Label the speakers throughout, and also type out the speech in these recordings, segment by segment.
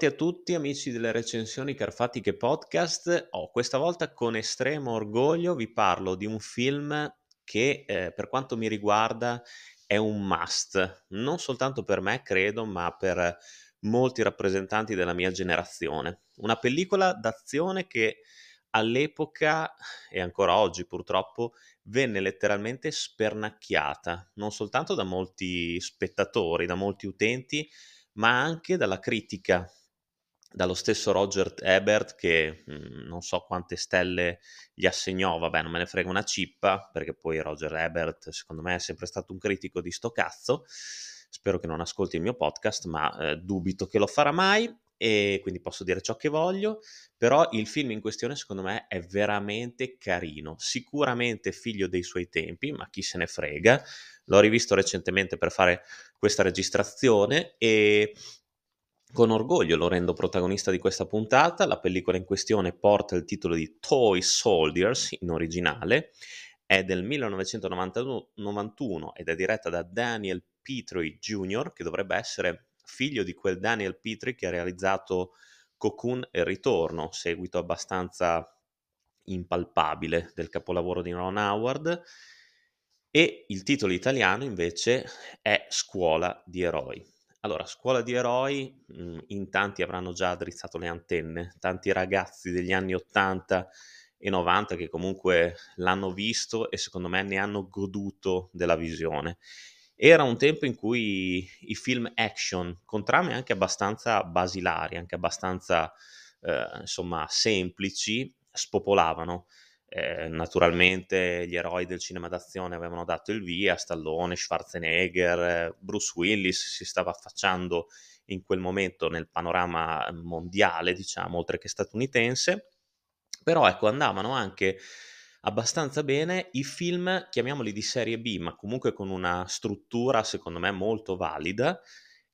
Speaker 1: Ben ritrovati a tutti amici delle recensioni Carfatiche Podcast. Oh, questa volta con estremo orgoglio vi parlo di un film che eh, per quanto mi riguarda è un must, non soltanto per me credo, ma per molti rappresentanti della mia generazione. Una pellicola d'azione che all'epoca e ancora oggi purtroppo venne letteralmente spernacchiata, non soltanto da molti spettatori, da molti utenti, ma anche dalla critica, dallo stesso Roger Ebert che mh, mhmm, non so quante stelle gli assegnò, vabbè non me ne frega una cippa, perché poi Roger Ebert secondo me è sempre stato un critico di sto cazzo, spero che non ascolti il mio podcast, ma eh, dubito che lo farà mai e quindi posso dire ciò che voglio, però il film in questione secondo me è veramente carino, sicuramente figlio dei suoi tempi, ma chi se ne frega, l'ho rivisto recentemente per fare questa registrazione e con orgoglio lo rendo protagonista di questa puntata, la pellicola in questione porta il titolo di Toy Soldiers in originale, è del 1991 ed è diretta da Daniel Petrie Jr., che dovrebbe essere figlio di quel Daniel Petrie che ha realizzato Cocoon e Ritorno, seguito abbastanza impalpabile del capolavoro di Ron Howard. E il titolo italiano invece è Scuola di eroi. Allora, Scuola di eroi, mm, in tanti avranno già drizzato le antenne, tanti ragazzi degli anni 80 e 90 che comunque l'hanno visto e secondo me ne hanno goduto della visione. Era un tempo in cui i film action, con trame anche abbastanza basilari, anche abbastanza eh, insomma semplici, spopolavano. Eh, naturalmente gli eroi del cinema d'azione avevano dato il via, Stallone, Schwarzenegger, Bruce Willis si stava affacciando in quel momento nel panorama mondiale, diciamo, oltre che statunitense, però ecco, andavano anche abbastanza bene i film, chiamiamoli di serie B, ma comunque con una struttura secondo me molto valida,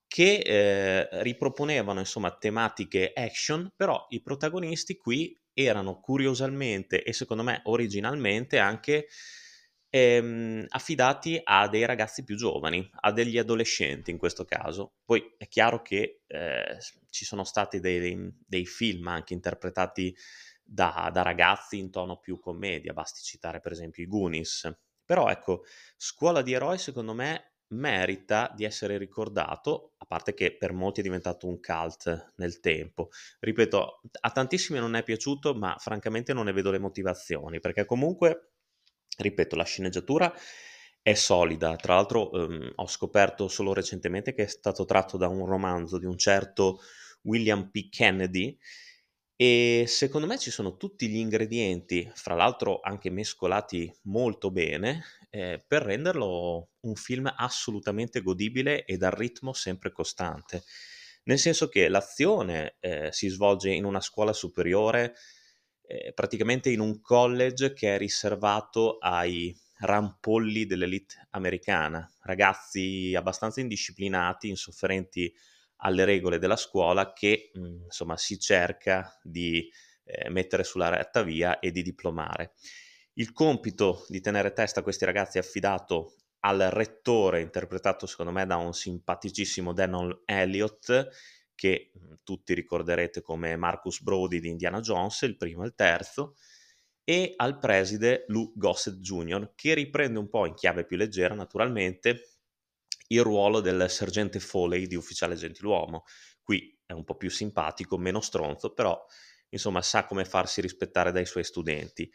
Speaker 1: che eh, riproponevano insomma tematiche action, però i protagonisti qui erano curiosamente e secondo me originalmente anche ehm, affidati a dei ragazzi più giovani, a degli adolescenti in questo caso. Poi è chiaro che eh, ci sono stati dei, dei, film anche interpretati da, da ragazzi in tono più commedia, basti citare per esempio i Goonies. Però ecco, Scuola di Eroi secondo me merita di essere ricordato, a parte che per molti è diventato un cult nel tempo. Ripeto, a tantissimi non è piaciuto, ma francamente non ne vedo le motivazioni, perché comunque, ripeto, la sceneggiatura è solida. Tra l'altro ehm, ho scoperto solo recentemente che è stato tratto da un romanzo di un certo William P. Kennedy, e secondo me ci sono tutti gli ingredienti, fra l'altro anche mescolati molto bene, eh, per renderlo un film assolutamente godibile e dal ritmo sempre costante. Nel senso che l'azione eh, si svolge in una scuola superiore, eh, praticamente in un college che è riservato ai rampolli dell'elite americana, ragazzi abbastanza indisciplinati, insofferenti alle regole della scuola che mh, insomma si cerca di eh, mettere sulla retta via e di diplomare. Il compito di tenere testa a questi ragazzi è affidato al rettore, interpretato secondo me da un simpaticissimo Denon Elliott, che tutti ricorderete come Marcus Brody di Indiana Jones, il primo e il terzo, e al preside Lou Gossett Jr., che riprende un po' in chiave più leggera, naturalmente, il ruolo del sergente Foley di ufficiale gentiluomo. Qui è un po' più simpatico, meno stronzo, però insomma sa come farsi rispettare dai suoi studenti.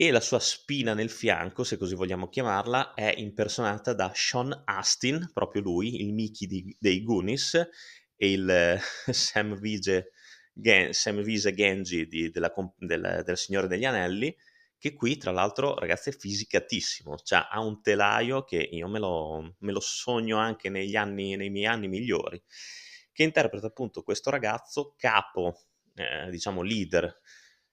Speaker 1: E la sua spina nel fianco, se così vogliamo chiamarla, è impersonata da Sean Astin, proprio lui, il Mickey di, dei Goonies, e il eh, Sam Vise Genji di, della, del, del Signore degli Anelli, che qui tra l'altro ragazzi è fisicatissimo, cioè ha un telaio che io me lo, me lo sogno anche negli anni, nei miei anni migliori, che interpreta appunto questo ragazzo capo, eh, diciamo leader,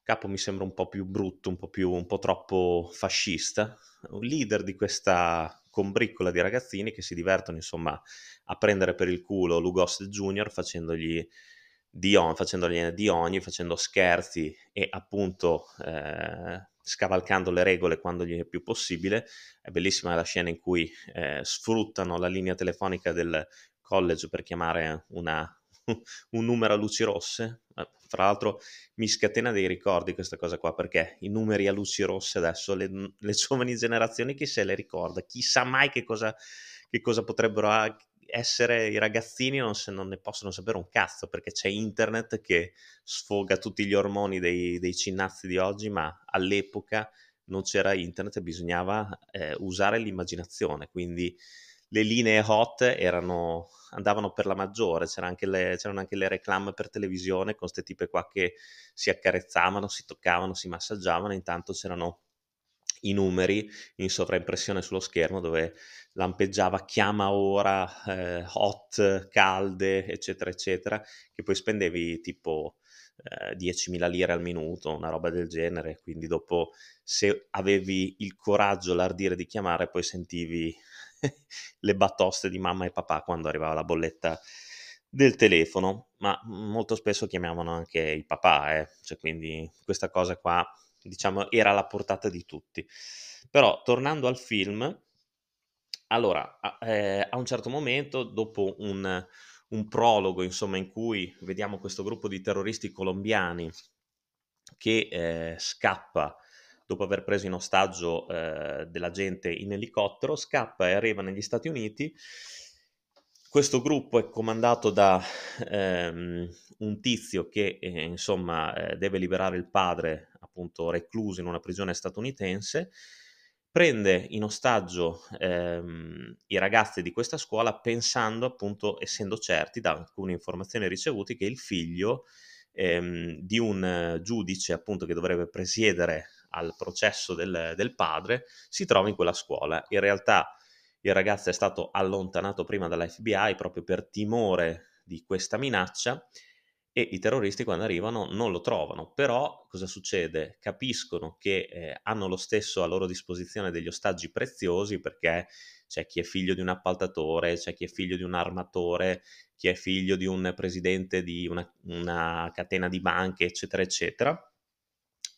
Speaker 1: capo mi sembra un po' più brutto, un po' più, un po' troppo fascista, un leader di questa combriccola di ragazzini che si divertono insomma a prendere per il culo Lugos Junior facendogli di, on, facendogli di ogni, facendo scherzi e appunto eh, scavalcando le regole quando gli è più possibile. È bellissima la scena in cui eh, sfruttano la linea telefonica del college per chiamare una, un numero a luci rosse. Fra l'altro mi scatena dei ricordi questa cosa qua, perché i numeri a luci rosse adesso le, le giovani generazioni chi se le ricorda, chissà mai che cosa, che cosa potrebbero essere i ragazzini non, se, non ne possono sapere un cazzo perché c'è internet che sfoga tutti gli ormoni dei, dei cinnazzi di oggi, ma all'epoca non c'era internet e bisognava eh, usare l'immaginazione, quindi le linee hot erano, andavano per la maggiore, c'erano anche, le, c'erano anche le reclame per televisione con queste tipe qua che si accarezzavano, si toccavano, si massaggiavano, intanto c'erano i numeri in sovraimpressione sullo schermo dove lampeggiava chiama ora, eh, hot, calde, eccetera, eccetera, che poi spendevi tipo eh, 10.000 lire al minuto, una roba del genere, quindi dopo se avevi il coraggio, l'ardire di chiamare, poi sentivi le batoste di mamma e papà quando arrivava la bolletta del telefono, ma molto spesso chiamavano anche il papà, eh? cioè, quindi questa cosa qua diciamo era alla portata di tutti. Però tornando al film, allora eh, a un certo momento, dopo un, un prologo, insomma, in cui vediamo questo gruppo di terroristi colombiani che eh, scappa dopo aver preso in ostaggio eh, della gente in elicottero, scappa e arriva negli Stati Uniti. Questo gruppo è comandato da ehm, un tizio che eh, insomma eh, deve liberare il padre, appunto recluso in una prigione statunitense, prende in ostaggio ehm, i ragazzi di questa scuola pensando appunto, essendo certi da alcune informazioni ricevute, che il figlio ehm, di un giudice appunto che dovrebbe presiedere al processo del, del padre si trova in quella scuola. In realtà il ragazzo è stato allontanato prima dalla FBI proprio per timore di questa minaccia e i terroristi quando arrivano non lo trovano, però cosa succede? Capiscono che eh, hanno lo stesso a loro disposizione degli ostaggi preziosi perché c'è chi è figlio di un appaltatore, c'è chi è figlio di un armatore, chi è figlio di un presidente di una, una catena di banche, eccetera, eccetera.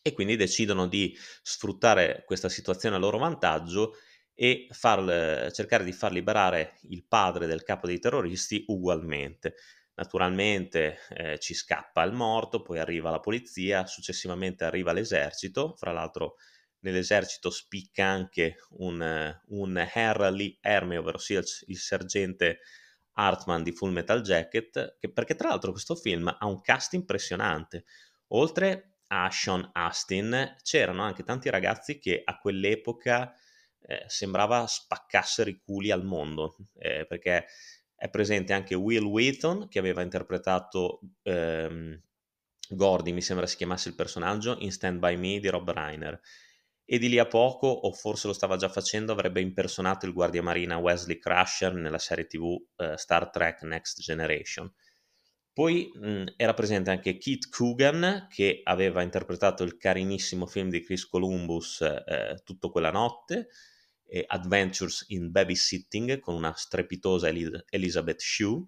Speaker 1: E quindi decidono di sfruttare questa situazione a loro vantaggio e far, cercare di far liberare il padre del capo dei terroristi ugualmente. Naturalmente eh, ci scappa il morto, poi arriva la polizia, successivamente arriva l'esercito, fra l'altro nell'esercito spicca anche un, un Harley Herme, ovvero sia il, il sergente Hartman di Full Metal Jacket, che, perché tra l'altro questo film ha un cast impressionante. Oltre a Sean Astin c'erano anche tanti ragazzi che a quell'epoca eh, sembrava spaccassero i culi al mondo, eh, perché è presente anche Will Wheaton che aveva interpretato ehm, Gordy, mi sembra si chiamasse il personaggio, in Stand By Me di Rob Reiner. E di lì a poco, o forse lo stava già facendo, avrebbe impersonato il guardiamarina Wesley Crusher nella serie tv eh, Star Trek Next Generation. Poi mh, era presente anche Keith Coogan che aveva interpretato il carinissimo film di Chris Columbus eh, Tutto quella notte, eh, Adventures in Babysitting con una strepitosa Elis- Elizabeth Shue.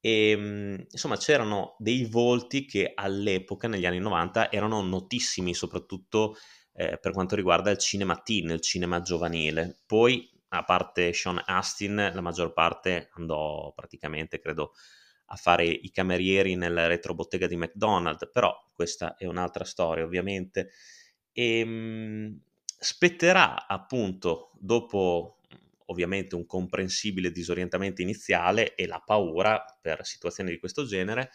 Speaker 1: E, insomma, c'erano dei volti che all'epoca, negli anni 90, erano notissimi, soprattutto eh, per quanto riguarda il cinema teen, il cinema giovanile. Poi, a parte Sean Astin, la maggior parte andò praticamente, credo, a fare i camerieri nella retrobottega di McDonald's, però questa è un'altra storia, ovviamente. E, ehm, spetterà appunto dopo ovviamente un comprensibile disorientamento iniziale e la paura per situazioni di questo genere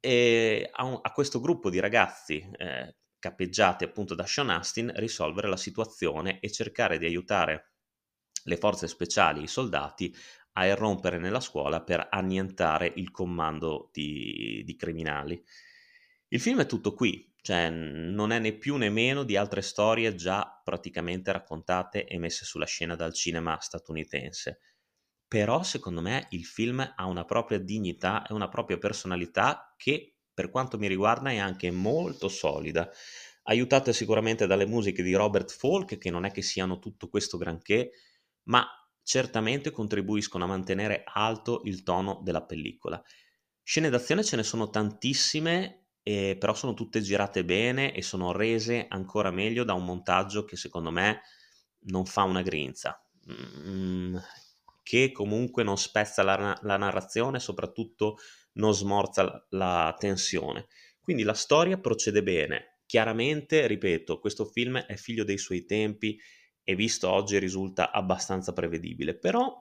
Speaker 1: a, un, a questo gruppo di ragazzi eh, cappeggiati appunto da Sean Astin risolvere la situazione e cercare di aiutare le forze speciali, i soldati, a irrompere nella scuola per annientare il comando di, di criminali. Il film è tutto qui, cioè, non è né più né meno di altre storie già praticamente raccontate e messe sulla scena dal cinema statunitense. Però, secondo me, il film ha una propria dignità e una propria personalità che, per quanto mi riguarda, è anche molto solida. Aiutate sicuramente dalle musiche di Robert Falk, che non è che siano tutto questo granché, ma certamente contribuiscono a mantenere alto il tono della pellicola. Scene d'azione ce ne sono tantissime e però sono tutte girate bene e sono rese ancora meglio da un montaggio che secondo me non fa una grinza. Mm, che comunque non spezza la, la narrazione, soprattutto non smorza la, la tensione. Quindi la storia procede bene. Chiaramente, ripeto, questo film è figlio dei suoi tempi e visto oggi risulta abbastanza prevedibile, però,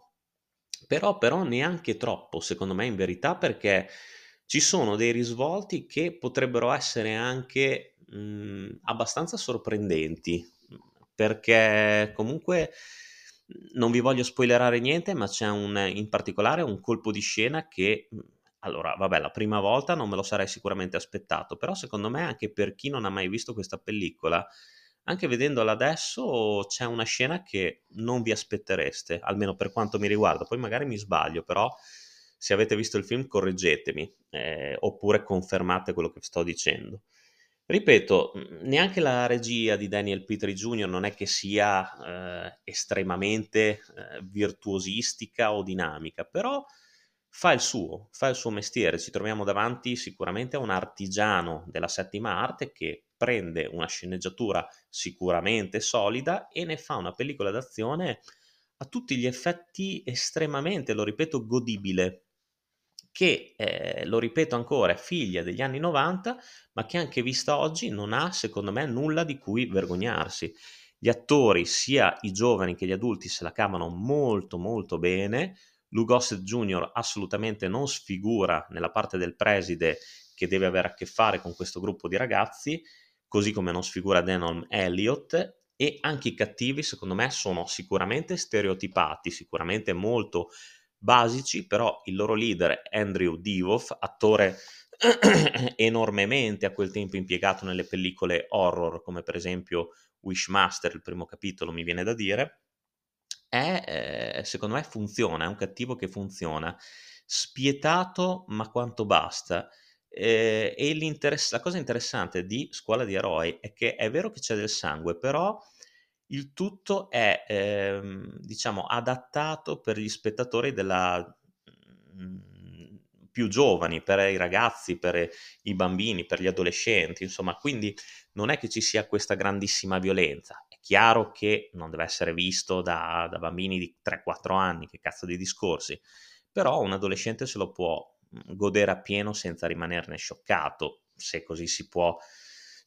Speaker 1: però, però neanche troppo, secondo me, in verità, perché ci sono dei risvolti che potrebbero essere anche mh, abbastanza sorprendenti, perché comunque non vi voglio spoilerare niente, ma c'è un, in particolare un colpo di scena che, allora, vabbè, la prima volta non me lo sarei sicuramente aspettato, però secondo me anche per chi non ha mai visto questa pellicola, anche vedendola adesso c'è una scena che non vi aspettereste, almeno per quanto mi riguarda, poi magari mi sbaglio, però se avete visto il film correggetemi eh, oppure confermate quello che sto dicendo. Ripeto, neanche la regia di Daniel Petrie Jr. non è che sia eh, estremamente eh, virtuosistica o dinamica, però fa il suo, fa il suo mestiere. Ci troviamo davanti sicuramente a un artigiano della settima arte che prende una sceneggiatura sicuramente solida e ne fa una pellicola d'azione a tutti gli effetti estremamente, lo ripeto, godibile che, eh, lo ripeto ancora, è figlia degli anni 90, ma che anche vista oggi non ha, secondo me, nulla di cui vergognarsi. Gli attori, sia i giovani che gli adulti, se la cavano molto molto bene. Lou Gossett Jr. assolutamente non sfigura nella parte del preside che deve avere a che fare con questo gruppo di ragazzi, così come non sfigura Denon Elliott e anche i cattivi secondo me sono sicuramente stereotipati, sicuramente molto basici, però il loro leader Andrew Divoff, attore enormemente a quel tempo impiegato nelle pellicole horror, come per esempio Wishmaster, il primo capitolo mi viene da dire, è, eh, secondo me funziona, è un cattivo che funziona, spietato ma quanto basta. Eh, e la cosa interessante di Scuola di Eroi è che è vero che c'è del sangue, però il tutto è, ehm, diciamo, adattato per gli spettatori della mhmm, più giovani, per i ragazzi, per i bambini, per gli adolescenti, insomma, quindi non è che ci sia questa grandissima violenza. È chiaro che non deve essere visto da, da bambini di 3-4 anni, che cazzo di discorsi, però un adolescente se lo può godere appieno senza rimanerne scioccato, se così si può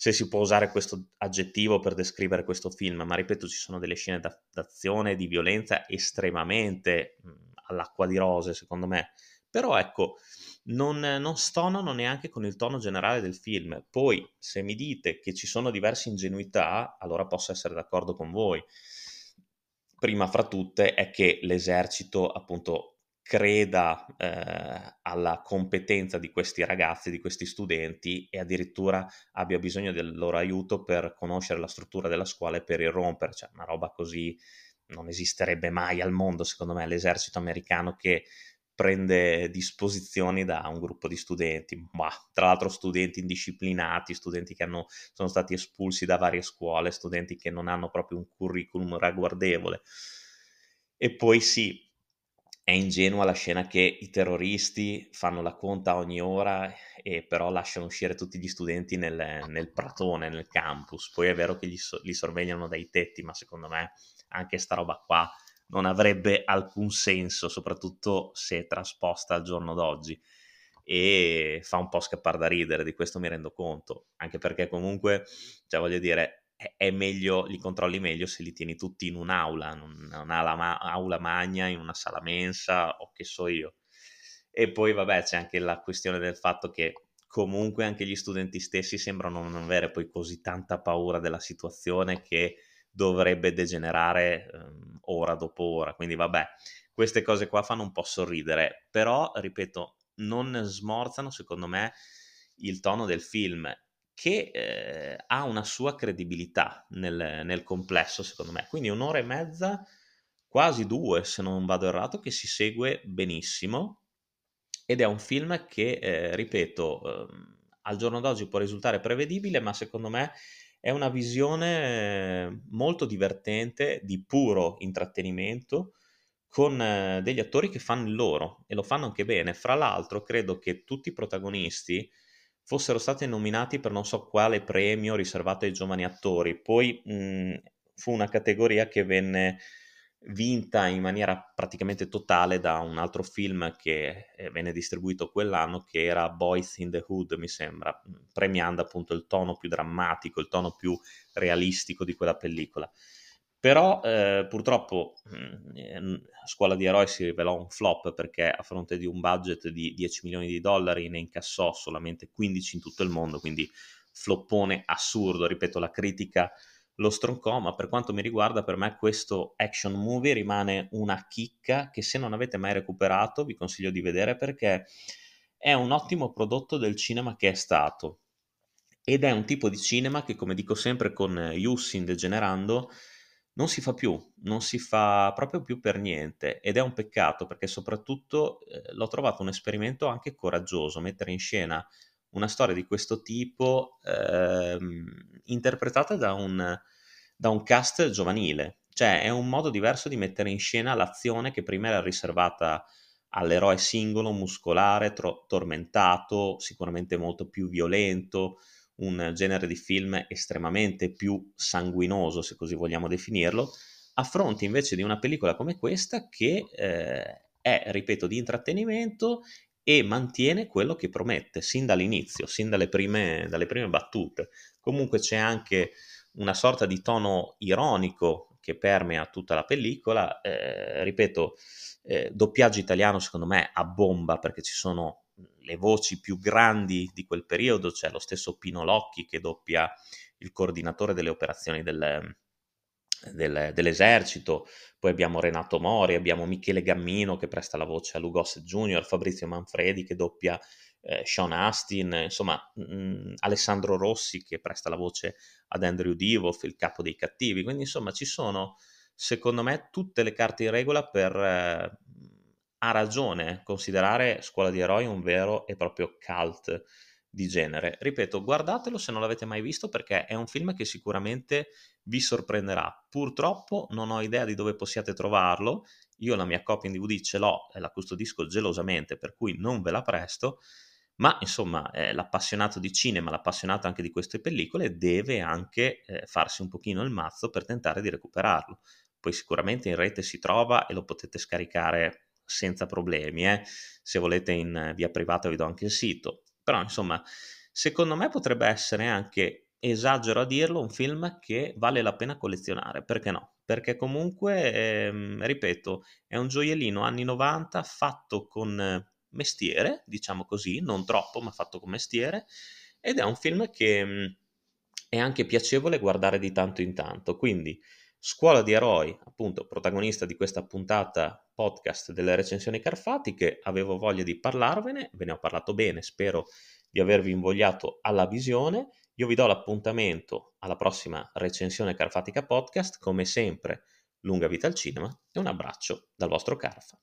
Speaker 1: se si può usare questo aggettivo per descrivere questo film, ma ripeto, ci sono delle scene d'azione, di violenza estremamente mh, all'acqua di rose, secondo me. Però ecco, non, non stonano neanche con il tono generale del film. Poi, se mi dite che ci sono diverse ingenuità, allora posso essere d'accordo con voi. Prima fra tutte è che l'esercito, appunto, creda eh, alla competenza di questi ragazzi, di questi studenti e addirittura abbia bisogno del loro aiuto per conoscere la struttura della scuola e per irrompere, cioè una roba così non esisterebbe mai al mondo, secondo me, l'esercito americano che prende disposizioni da un gruppo di studenti, ma tra l'altro studenti indisciplinati, studenti che hanno, sono stati espulsi da varie scuole, studenti che non hanno proprio un curriculum ragguardevole. E poi sì, è ingenua la scena che i terroristi fanno la conta ogni ora e però lasciano uscire tutti gli studenti nel, nel pratone, nel campus. Poi è vero che li, li sorvegliano dai tetti, ma secondo me anche sta roba qua non avrebbe alcun senso, soprattutto se trasposta al giorno d'oggi. E fa un po' scappare da ridere, di questo mi rendo conto, anche perché comunque, cioè voglio dire, è meglio, li controlli meglio se li tieni tutti in un'aula, non un'aula ma- magna, in una sala mensa o che so io. E poi vabbè c'è anche la questione del fatto che comunque anche gli studenti stessi sembrano non avere poi così tanta paura della situazione che dovrebbe degenerare um, ora dopo ora. Quindi vabbè, queste cose qua fanno un po' sorridere, però ripeto, non smorzano secondo me il tono del film che eh, ha una sua credibilità nel, nel, complesso, secondo me. Quindi un'ora e mezza, quasi due, se non vado errato, che si segue benissimo. Ed è un film che, eh, ripeto, eh, al giorno d'oggi può risultare prevedibile, ma secondo me è una visione molto divertente, di puro intrattenimento, con eh, degli attori che fanno il loro e lo fanno anche bene. Fra l'altro, credo che tutti i protagonisti fossero stati nominati per non so quale premio riservato ai giovani attori. Poi mh, fu una categoria che venne vinta in maniera praticamente totale da un altro film che eh, venne distribuito quell'anno che era Boys in the Hood, mi sembra, premiando appunto il tono più drammatico, il tono più realistico di quella pellicola. Però eh, purtroppo mh, mm, Scuola di Eroi si rivelò un flop perché a fronte di un budget di 10 milioni di dollari ne incassò solamente 15 in tutto il mondo, quindi floppone assurdo, ripeto, la critica lo stroncò, ma per quanto mi riguarda, per me questo action movie rimane una chicca che se non avete mai recuperato vi consiglio di vedere perché è un ottimo prodotto del cinema che è stato. Ed è un tipo di cinema che, come dico sempre con Yussin degenerando, non si fa più, non si fa proprio più per niente ed è un peccato perché soprattutto eh, l'ho trovato un esperimento anche coraggioso, mettere in scena una storia di questo tipo ehm, interpretata da un, da un cast giovanile. Cioè è un modo diverso di mettere in scena l'azione che prima era riservata all'eroe singolo, muscolare, tro- tormentato, sicuramente molto più violento, un genere di film estremamente più sanguinoso, se così vogliamo definirlo, a fronte invece di una pellicola come questa che eh, è, ripeto, di intrattenimento e mantiene quello che promette sin dall'inizio, sin dalle prime, dalle prime battute. Comunque c'è anche una sorta di tono ironico che permea tutta la pellicola. Eh, ripeto, eh, doppiaggio italiano secondo me a bomba perché ci sono le voci più grandi di quel periodo, c'è lo stesso Pino Locchi che doppia il coordinatore delle operazioni del, del, dell'esercito, poi abbiamo Renato Mori, abbiamo Michele Gammino che presta la voce a Lugos Junior, Fabrizio Manfredi che doppia eh, Sean Astin, insomma mh, mm, Alessandro Rossi che presta la voce ad Andrew Divoff, il capo dei cattivi, quindi insomma ci sono secondo me tutte le carte in regola per eh, a ragione considerare Scuola di Eroi un vero e proprio cult di genere. Ripeto, guardatelo se non l'avete mai visto perché è un film che sicuramente vi sorprenderà. Purtroppo non ho idea di dove possiate trovarlo. Io la mia copia in DVD ce l'ho e la custodisco gelosamente, per cui non ve la presto. Ma insomma, eh, l'appassionato di cinema, l'appassionato anche di queste pellicole, deve anche eh, farsi un pochino il mazzo per tentare di recuperarlo. Poi sicuramente in rete si trova e lo potete scaricare senza problemi. Eh. Se volete in via privata vi do anche il sito però insomma, secondo me potrebbe essere anche, esagero a dirlo, un film che vale la pena collezionare, perché no? Perché comunque, ehm, ripeto, è un gioiellino anni 90 fatto con mestiere, diciamo così, non troppo, ma fatto con mestiere, ed è un film che mh, è anche piacevole guardare di tanto in tanto. Quindi, Scuola di Eroi, appunto, protagonista di questa puntata podcast delle recensioni carfatiche, avevo voglia di parlarvene, ve ne ho parlato bene, spero di avervi invogliato alla visione. Io vi do l'appuntamento alla prossima recensione carfatica podcast, come sempre, lunga vita al cinema e un abbraccio dal vostro Carfa.